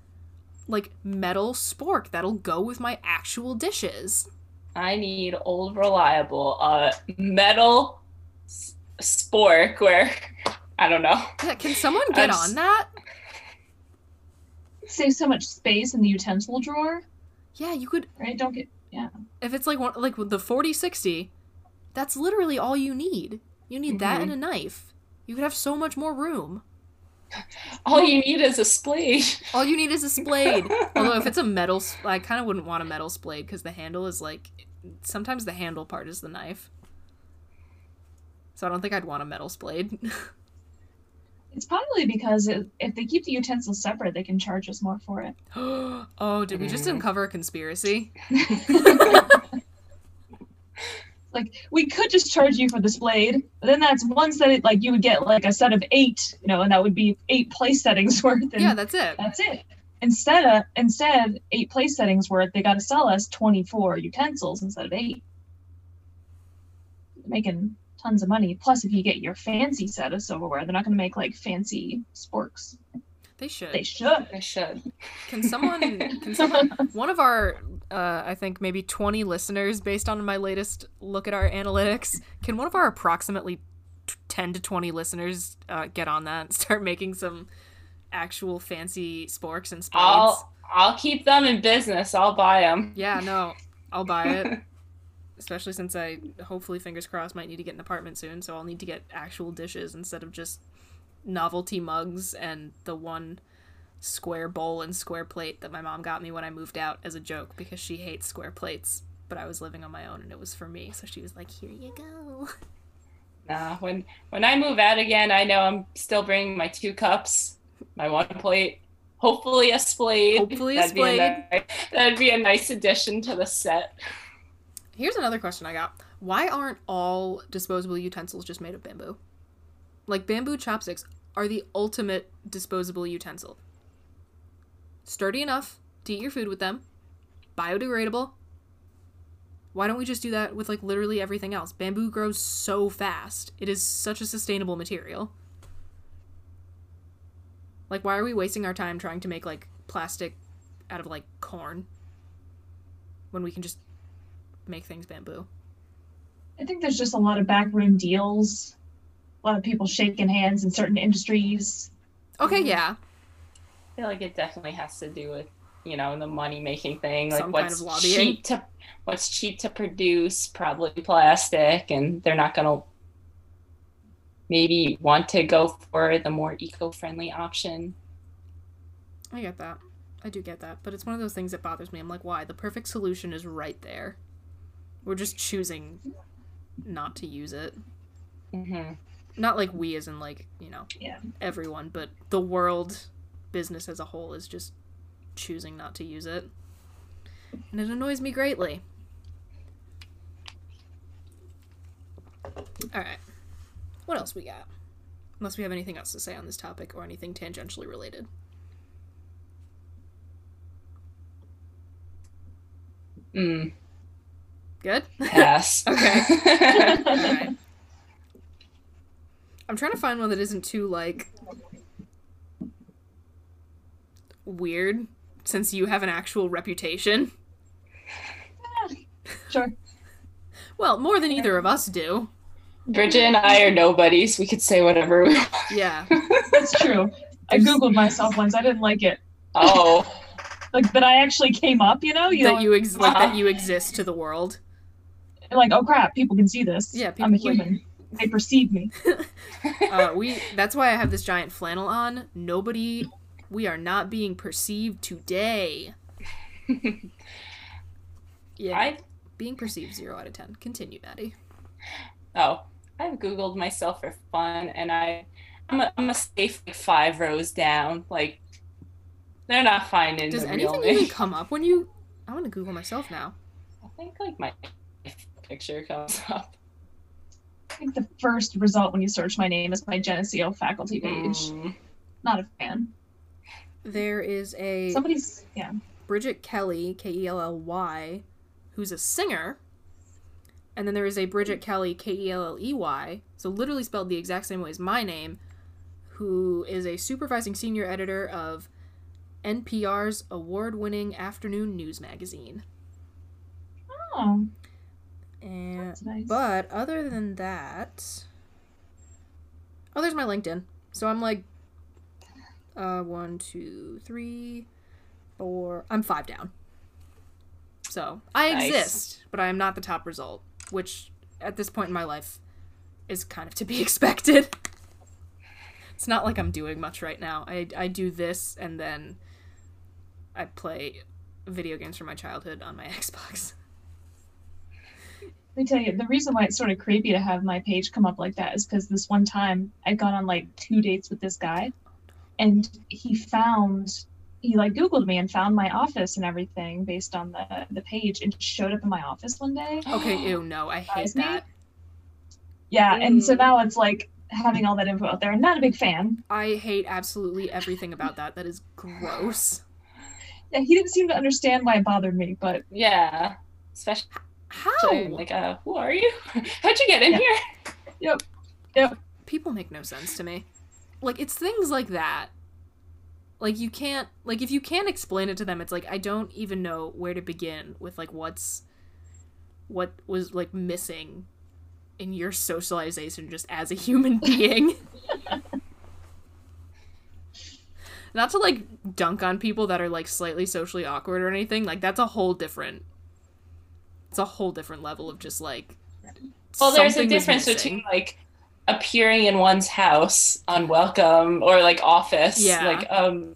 like metal spork that'll go with my actual dishes. I need old reliable uh metal s- spork where I don't know. <laughs> Can someone get That's- on that? save so much space in the utensil drawer Yeah, you could right don't get yeah if it's like one like the 4060, that's literally all you need. You need that and mm-hmm. a knife. You could have so much more room. <laughs> All you need is a spade. All you need is a splade. <laughs> Although if it's a metal, s- I kind of wouldn't want a metal splade because the handle is like sometimes the handle part is the knife. So I don't think I'd want a metal splade. It's probably because it, if they keep the utensils separate they can charge us more for it <gasps> oh, did we just mm. uncover a conspiracy? <laughs> like we could just charge you for this blade but then that's one set like you would get like a set of eight you know and that would be eight place settings <laughs> worth and Yeah, that's it. that's it instead of instead eight place settings worth they got to sell us 24 utensils instead of eight making tons of money plus if you get your fancy set of silverware they're not going to make like fancy sporks They should. they should They should. Can someone? <laughs> Can someone? One of our, uh, I think maybe twenty listeners, based on my latest look at our analytics, can one of our approximately t- ten to twenty listeners uh, get on that and start making some actual fancy sporks and splades? I'll I'll keep them in business. I'll buy them. Yeah, no, I'll buy it. <laughs> Especially since I hopefully fingers crossed might need to get an apartment soon, so I'll need to get actual dishes instead of just novelty mugs and the one square bowl and square plate that my mom got me when I moved out as a joke because she hates square plates. But I was living on my own and it was for me, so she was like, "Here you go." <laughs> Nah, when when I move out again, I know I'm still bringing my two cups, my one plate, hopefully a splade. Hopefully a that'd Be a ni- that'd be a nice addition to the set. Here's another question I got. Why aren't all disposable utensils just made of bamboo? Like bamboo chopsticks are the ultimate disposable utensil. Sturdy enough to eat your food with them, biodegradable. Why don't we just do that with like literally everything else? Bamboo grows so fast. It is such a sustainable material. Like why are we wasting our time trying to make like plastic out of like corn when we can just make things bamboo? i think there's just a lot of backroom deals a lot of people shaking hands in certain industries Okay, mm. yeah. I feel like it definitely has to do with you know the money making thing, like Some kind what's of cheap to what's cheap to produce, probably plastic, and they're not gonna maybe want to go for the more eco-friendly option. I get that. I do get that. But it's one of those things that bothers me. I'm like, why? The perfect solution is right there. We're just choosing not to use it. Mm-hmm. Not like we, as in like you know, yeah. everyone, but the world, business as a whole, is just choosing not to use it, and it annoys me greatly. All right, what else we got? Unless we have anything else to say on this topic or anything tangentially related. Mm. Good? pass. <laughs> okay. Alright. <laughs> I'm trying to find one that isn't too like weird since you have an actual reputation. <laughs> Sure. Well, more than either of us do. Bridget and I are nobodies. We could say whatever we want. Yeah. That's true. I googled myself once. I didn't like it. Oh, Like that I actually came up, you know? You that know, you ex- like that ah. you exist to the world. Like, oh crap, people can see this. Yeah, I'm a people, like- human. <laughs> They perceive me. <laughs> Uh, we that's why I have this giant flannel on. Nobody we are not being perceived today. <laughs> yeah. I being perceived 0 out of 10. Continue, Maddie. oh, I've googled myself for fun, and I, I'm a, I'm a safe like, five rows down. Like, they're not finding Does the anything real even come up when you I want to google myself now. I think like my picture comes <laughs> up. I think the first result when you search my name is my Geneseo faculty page. Mm. Not a fan. There is a Somebody's yeah. Bridget Kelly, K E L L Y, who's a singer. And then there is a Bridget Kelley, K E L L E Y, so literally spelled the exact same way as my name, who is a supervising senior editor of NPR's award winning afternoon news magazine. Oh, And nice. but other than that, oh, there's my LinkedIn. So I'm like, uh, one, two, three, four. I'm five down. So I Nice. exist, but I am not the top result, which at this point in my life is kind of to be <laughs> expected. It's not like I'm doing much right now. I I do this and then I play video games from my childhood on my <laughs> Xbox. Let me tell you, the reason why it's sort of creepy to have my page come up like that is because this one time I'd gone on like two dates with this guy, and he found he like Googled me and found my office and everything based on the the page, and showed up in my office one day. <gasps> Okay, ew, no, I hate Surprise me? that. Yeah, and so now it's like having all that info out there. I'm not a big fan. I hate absolutely everything about that. That is gross. <sighs> Yeah, he didn't seem to understand why it bothered me, but Yeah, especially How? like, uh, who are you? <laughs> How'd you get in Yeah. here? yep, yep. People make no sense to me. Like it's things like that. Like you can't like if you can't explain it to them, it's like I don't even know where to begin with like what's what was like missing in your socialization just as a human <laughs> being. Not to like dunk on people that are like slightly socially awkward or anything. Like that's a whole different it's a whole different level of just like Well, there's a difference between like appearing in one's house unwelcome or like office. Yeah. Like, um,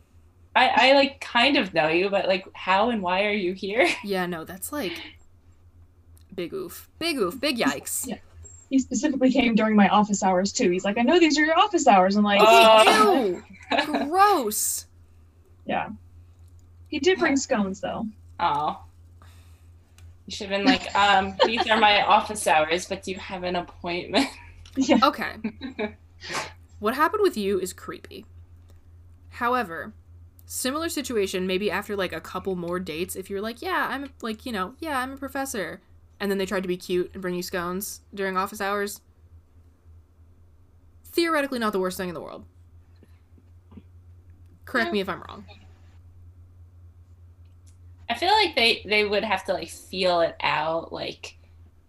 I, I like kind of know you, but like, how and why are you here? <laughs> Yeah, no, that's like big oof. Big oof. Big yikes. <laughs> Yeah. He specifically came during my office hours too. He's like, I know these are your office hours. I'm like, Oh. Ew. <laughs> Gross. yeah. He did bring scones though. Oh. You should have been like, um, these are my office hours, but do you have an appointment? Yeah. <laughs> Okay. what happened with you is creepy. However, similar situation maybe after like a couple more dates if you're like, yeah, I'm like, you know, yeah, I'm a professor. And then they tried to be cute and bring you scones during office hours. Theoretically not the worst thing in the world. Correct me if I'm wrong. I feel like they they would have to like feel it out, like,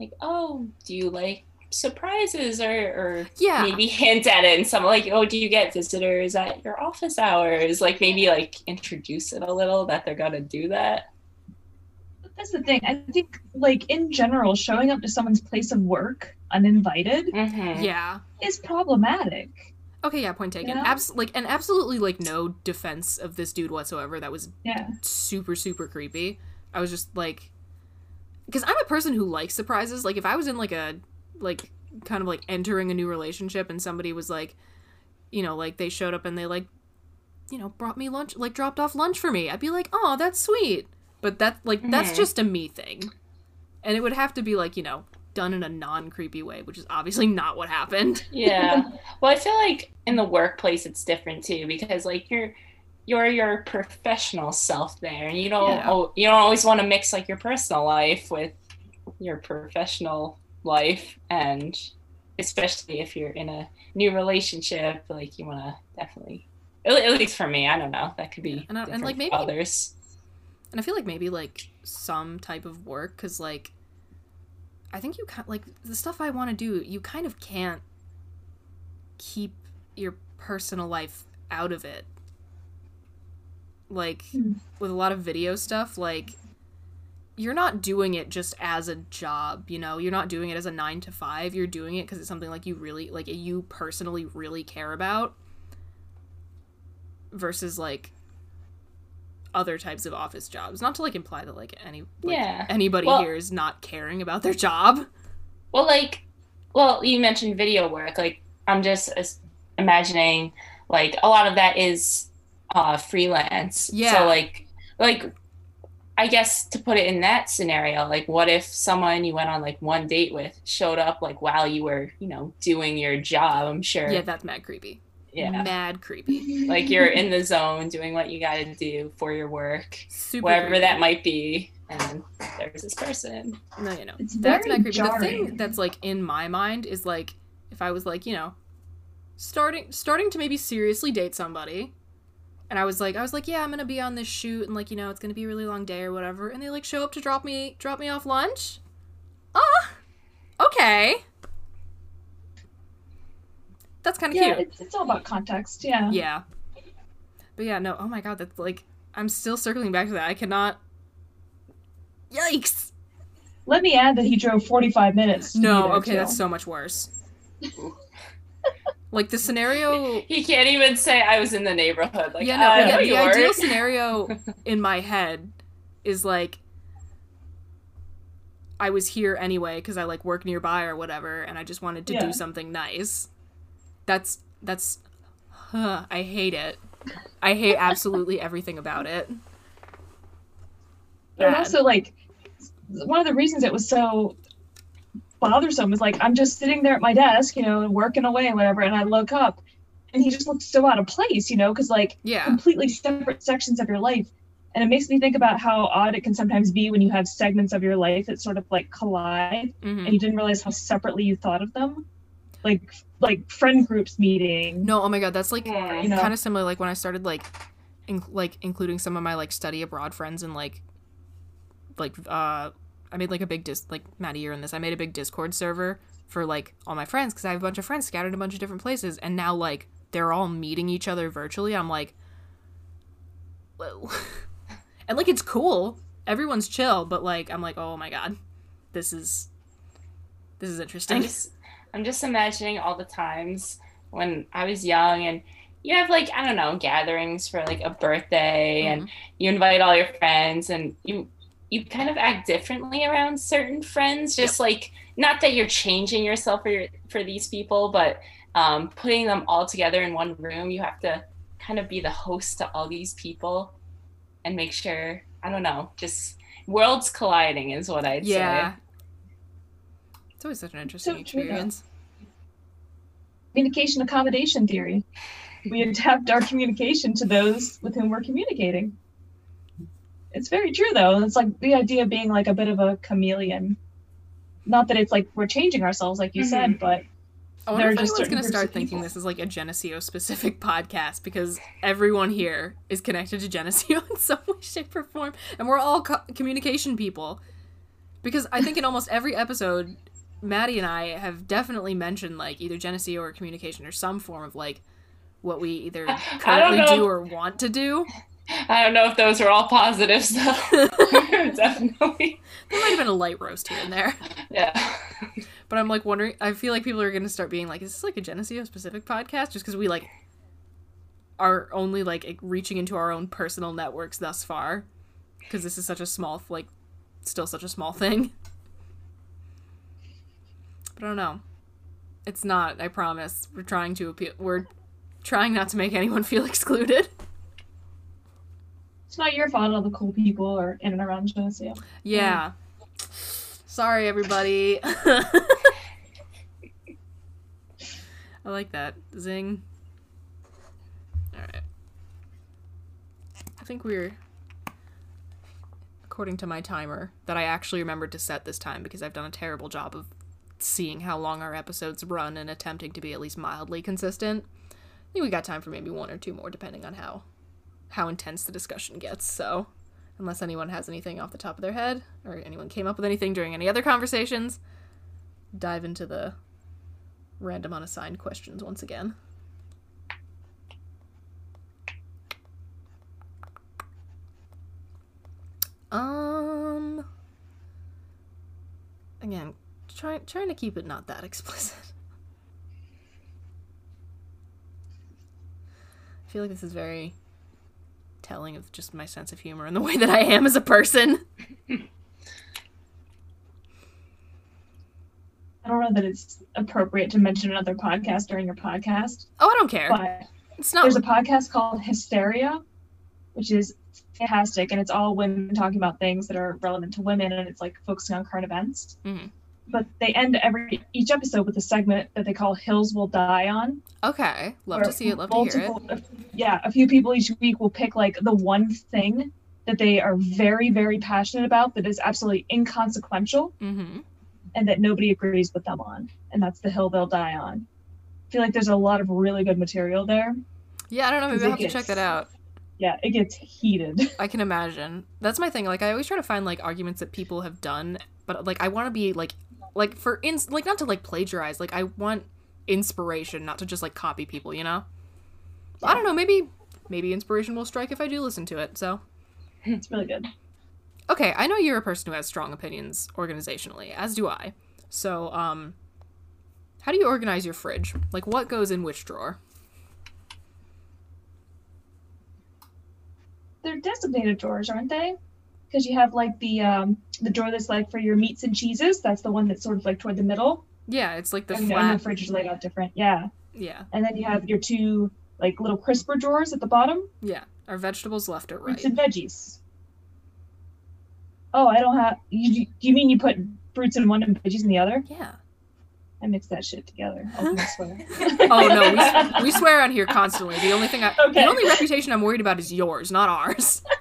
like, oh, do you like surprises or or Yeah. maybe hint at it and some like, oh, do you get visitors at your office hours? Like maybe like introduce it a little that they're gonna do that. That's the thing. I think, like in general, showing up to someone's place of work uninvited Mm-hmm. Yeah. is problematic. Okay, yeah, point taken. You know? Abs- like and absolutely like no defense of this dude whatsoever. That was Yeah. super super creepy. I was just like cuz I'm a person who likes surprises. Like if I was in like a like kind of like entering a new relationship and somebody was like you know, like they showed up and they like you know, brought me lunch, like dropped off lunch for me. I'd be like, "Oh, that's sweet." But that like that's Mhm. just a me thing. And it would have to be like, you know, done in a non-creepy way, which is obviously not what happened. <laughs> Yeah. well, I feel like in the workplace it's different too because like you're you're your professional self there, and you don't Yeah. oh, you don't always want to mix like your personal life with your professional life, and especially if you're in a new relationship, like you want to definitely. At at least for me, I don't know. That could be And I- and, like, maybe- others. And I feel like maybe like some type of work, because like, I think you kind like the stuff I want to do. You kind of can't keep your personal life out of it. Like hmm. with a lot of video stuff, like you're not doing it just as a job. You know, you're not doing it as a nine to five. You're doing it because it's something like you really like you personally really care about. Versus like other types of office jobs. Not to like imply that like any like, Yeah. anybody Well- here is not caring about their job. Well, like, well, you mentioned video work. Like, I'm just imagining, like, a lot of that is uh, freelance. Yeah. So, like, like, I guess to put it in that scenario, like, what if someone you went on like one date with showed up like while you were, you know, doing your job? I'm sure. Yeah, that's mad creepy. Yeah. Mad creepy. Like you're in the zone doing what you got to do for your work, Super wherever creepy. that might be, and there's this person. No, you know. It's That's very mad creepy. The thing that's like in my mind is like if I was like, you know, starting starting to maybe seriously date somebody and I was like I was like, yeah, I'm going to be on this shoot and like, you know, it's going to be a really long day or whatever and they like show up to drop me drop me off lunch. Ah. Okay. That's kind of Yeah, cute. it's, it's all about context. Yeah. Yeah. But yeah, no, oh my god, that's like I'm still circling back to that. I cannot Yikes. Let me add that he drove 45 minutes. to No, okay, too. that's so much worse. like the scenario <laughs> He can't even say I was in the neighborhood. Like, Yeah, no, uh, yeah, the you ideal weren't. scenario <laughs> in my head is like I was here anyway because I like work nearby or whatever, and I just wanted to Yeah. do something nice. That's that's. Huh, I hate it. I hate absolutely everything about it. But Bad. also, like, one of the reasons it was so bothersome is like I'm just sitting there at my desk, you know, working away and whatever, and I look up, and he just looks so out of place, you know, because like Yeah. completely separate sections of your life, and it makes me think about how odd it can sometimes be when you have segments of your life that sort of like collide, Mhm. and you didn't realize how separately you thought of them, like like friend groups meeting. No, oh my god, that's like Yeah. You know. kind of similar. Like when I started like, in- like including some of my like study abroad friends and like, like uh, I made like a big dis like Maddie, you're in this. I made a big Discord server for like all my friends because I have a bunch of friends scattered in a bunch of different places, and now like they're all meeting each other virtually. I'm like, whoa, <laughs> and like it's cool. Everyone's chill, but like I'm like, oh my god, this is this is interesting. I'm just, I'm just imagining all the times when I was young and you have like I don't know gatherings for like a birthday and you invite all your friends and you you kind of act differently around certain friends just like not that you're changing yourself for your, for these people but um, putting them all together in one room you have to kind of be the host to all these people and make sure I don't know just worlds colliding is what I'd yeah, say it's always such an interesting So experience. Communication accommodation theory. We adapt our communication to those with whom we're communicating. It's very true, though. It's like the idea of being like a bit of a chameleon. Not that it's like we're changing ourselves, like you said, mm-hmm. but I wonder there if anyone's going to start thinking people. this is like a Geneseo specific <laughs> podcast because everyone here is connected to Geneseo <laughs> in some way, shape, or form, and we're all co- communication people. Because I think in almost every episode, Maddie and I have definitely mentioned like either Geneseo or communication or some form of like what we either <laughs> currently do or want to do. I don't know if those are all positives though. <laughs> <laughs> Definitely. There might have been a light roast here and there. Yeah. But I'm like wondering. I feel like people are going to start being like, "Is this like a Geneseo specific podcast?" Just because we like are only like reaching into our own personal networks thus far, because this is such a small, like, still such a small thing. I don't know. It's not. I promise. We're trying to appeal. We're trying not to make anyone <laughs> feel excluded. it's not your fault all the cool people are in and around Geneseo. Yeah. Sorry, everybody. <laughs> I like that. Zing. Alright. I think we're according to my timer that I actually remembered to set this time because I've done a terrible job of seeing how long our episodes run and attempting to be at least mildly consistent. I think we got time for maybe one or two more depending on how how intense the discussion gets. So, unless anyone has anything off the top of their head or anyone came up with anything during any other conversations, dive into the random unassigned questions once again. Um again, try, trying to keep it not that <laughs> explicit. I feel like this is very telling of just my sense of humor and the way that I am as a person. I don't know that it's appropriate to mention another podcast during your podcast. Oh, I don't care. But it's not. There's a podcast called Hysteria, which is fantastic, and it's all women talking about things that are relevant to women, and it's like focusing on current events. Mhm. But they end every each episode with a segment that they call "Hills Will Die On." Okay, love to see it. Love to hear it. multiple- Yeah, a few people each week will pick like the one thing that they are very, very passionate about that is absolutely inconsequential Mm-hmm. and that nobody agrees with them on, and that's the hill they'll die on. I feel like there's a lot of really good material there. Yeah, I don't know. Maybe I'll have to check that out. Yeah, it gets heated. <laughs> I can imagine. That's my thing. Like I always try to find like arguments that people have done, but like I want to be like like for ins like not to like plagiarize. Like I want inspiration, not to just like copy people, you know? I don't know, maybe maybe inspiration will strike if I do listen to it. So, <laughs> it's really good. okay, I know you're a person who has strong opinions organizationally, as do I. So, um how do you organize your fridge? Like what goes in which drawer? They're designated drawers, aren't they? Because you have like the um the drawer that's like for your meats and cheeses. That's the one that's sort of like toward the middle. Yeah, it's like the and, flat and the fridge is laid out different. Yeah. Yeah. And then you have your two like little crisper drawers at the bottom. Yeah. Are vegetables left or right? Fruits and veggies. Oh, I don't have. You, you mean you put fruits in one and veggies in the other? Yeah. I mix that shit together. I'll <laughs> swear. oh no, we, <laughs> we swear on here constantly. The only thing I, Okay. the only reputation I'm worried about is yours, not ours. <laughs>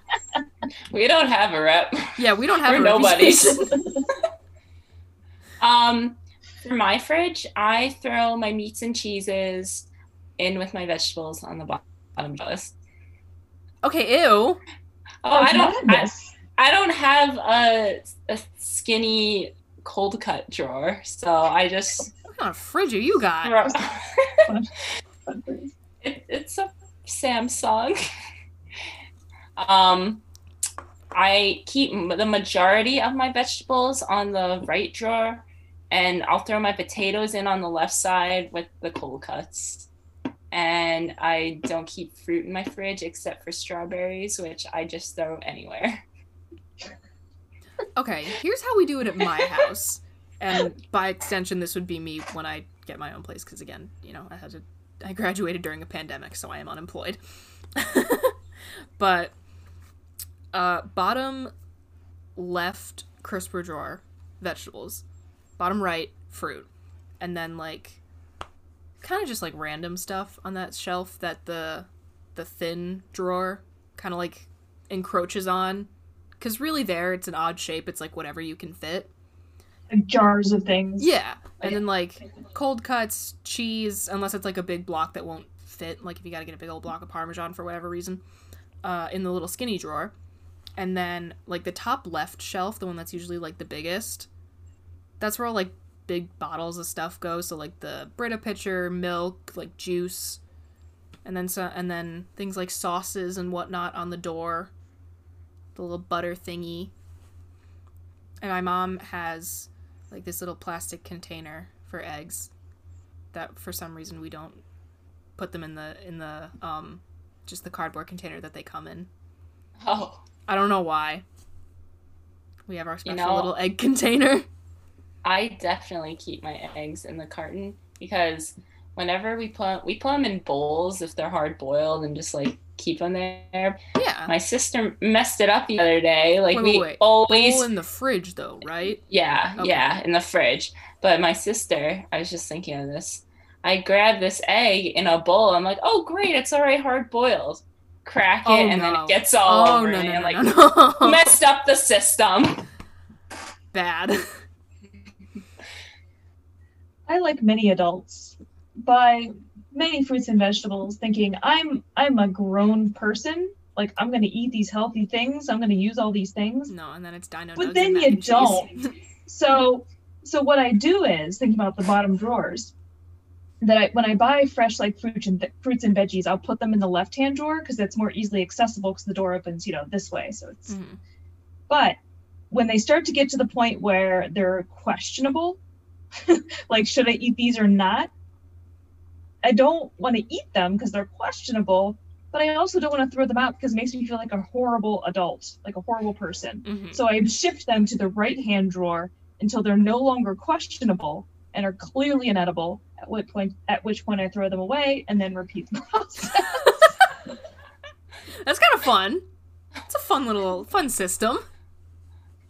We don't have a rep. Yeah, we don't have We're a nobodies. reputation. Um, for my fridge, I throw my meats and cheeses in with my vegetables on the bottom of list. okay, ew. Oh, I don't. I. I don't have a, a skinny cold cut drawer, so I just What kind of fridge are you got? throw. Fun- fun phrase. it, it's a Samsung. um, I keep the majority of my vegetables on the right drawer, and I'll throw my potatoes in on the left side with the cold cuts. And I don't keep fruit in my fridge except for strawberries, which I just throw anywhere. Okay, here's how we do it at my house, and by extension, this would be me when I get my own place. Because again, you know, I had to, I graduated during a pandemic, so I am unemployed. <laughs> but uh, bottom left crisper drawer, vegetables. Bottom right, fruit, and then like kind of just like random stuff on that shelf that the the thin drawer kind of like encroaches on because really there it's an odd shape. It's like whatever you can fit. Like jars of things. yeah. And then like cold cuts cheese unless it's like a big block that won't fit like if you gotta get a big old block of parmesan for whatever reason uh, in the little skinny drawer. And then like the top left shelf the one that's usually like the biggest that's where all like big bottles of stuff go. So like the brita pitcher milk like juice and then so and then things like sauces and whatnot on the door the little butter thingy. And my mom has like this little plastic container for eggs that for some reason we don't put them in the in the um just the cardboard container that they come in. Oh, i don't know why. We have our You special know- little egg <laughs> container. I definitely keep my eggs in the carton because whenever we put we put them in bowls if they're hard boiled and just like keep them there. yeah My sister messed it up the other day. Like Wait, we wait, wait. always Bowl in the fridge though right Yeah, Okay. yeah, in the fridge. But my sister, I was just thinking of this. I grabbed this egg in a bowl. I'm like, oh great, it's already hard boiled. crack it Oh, and then it gets all Oh, over no, me no, and no, like no, no. <laughs> messed up the system. Bad. <laughs> I like many adults buy many fruits and vegetables thinking I'm I'm a grown person. Like I'm gonna eat these healthy things. I'm gonna use all these things. No, and then it's dino But then you don't. So so what I do is think about the bottom drawers. That I, when I buy fresh like fruits and fruits and veggies, I'll put them in the left hand drawer because it's more easily accessible because the door opens, you know, this way. So it's Mhm. but when they start to get to the point where they're questionable, <laughs> like should I eat these or not? I don't want to eat them because they're questionable, but I also don't want to throw them out because it makes me feel like a horrible adult, like a horrible person. Mhm. So I shift them to the right hand drawer until they're no longer questionable and are clearly inedible. At which point, at which point I throw them away and then repeat the <laughs> process. That's kind of fun. It's a fun little fun system.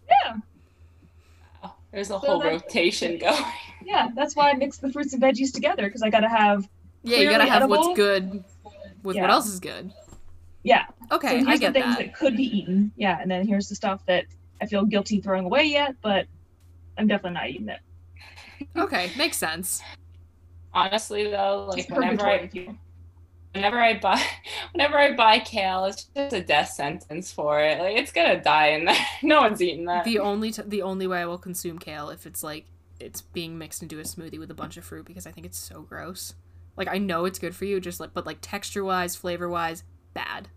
yeah, There's a So whole that- rotation going. yeah. That's why I mix the fruits and veggies together because I got to have Yeah, you gotta have edible. what's good with what else is good. yeah. Okay, so I here's get the things that. that. could be eaten. Yeah, and then here's the stuff that I feel guilty throwing away yet, but I'm definitely not eating it. Okay, makes sense. Honestly though, like whenever I whenever I buy <laughs> whenever I buy kale, it's just a death sentence for it. Like it's gonna die in there. <laughs> No one's eating that. The only t- the only way I will consume kale if it's like it's being mixed into a smoothie with a bunch of fruit because I think it's so gross. Like I know it's good for you, just like but like texture wise, flavor wise, bad.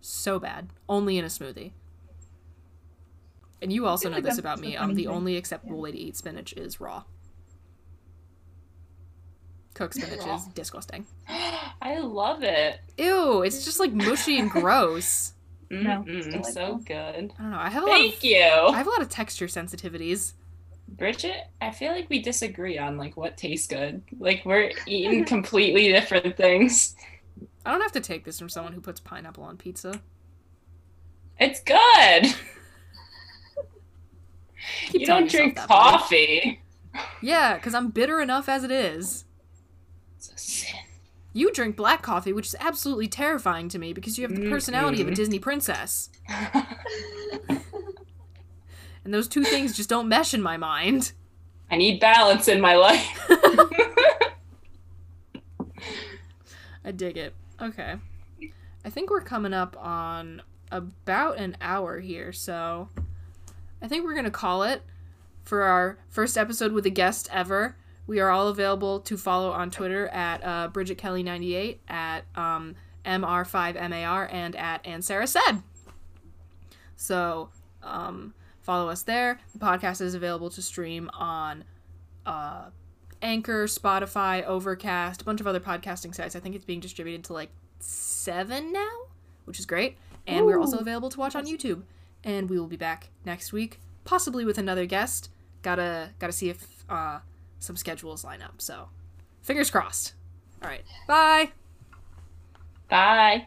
So bad. Only in a smoothie. And you also know like this about me. funny Um, the thing. only acceptable way to eat spinach is raw. Cooked <laughs> spinach Raw. is disgusting. <gasps> I love it. Ew, it's just like mushy and gross. <laughs> No, it's Mm-mm, so good. I don't know. I have a lot Thank of you. I have a lot of texture sensitivities. Bridget, I feel like we disagree on like what tastes good. Like we're eating <laughs> completely different things. I don't have to take this from someone who puts pineapple on pizza. It's good. <laughs> You don't drink coffee. Yeah, because I'm bitter enough as it is. It's a sin. You drink black coffee, which is absolutely terrifying to me because you have the personality of a mm-hmm. Disney princess. <laughs> And those two things just don't mesh in my mind. I need balance in my life. <laughs> I dig it. Okay. I think we're coming up on about an hour here, so I think we're going to call it for our first episode with a guest ever. We are all available to follow on Twitter at uh, Bridget Kelley98, at um, MR5MAR, and at And Sarah Said. So um, follow us there. The podcast is available to stream on uh, Anchor, Spotify, Overcast, a bunch of other podcasting sites. I think it's being distributed to like seven now, which is great. And we're also available to watch on YouTube. And we will be back next week, possibly with another guest. Gotta gotta see if uh, some schedules line up. So fingers crossed. All right, bye. Bye.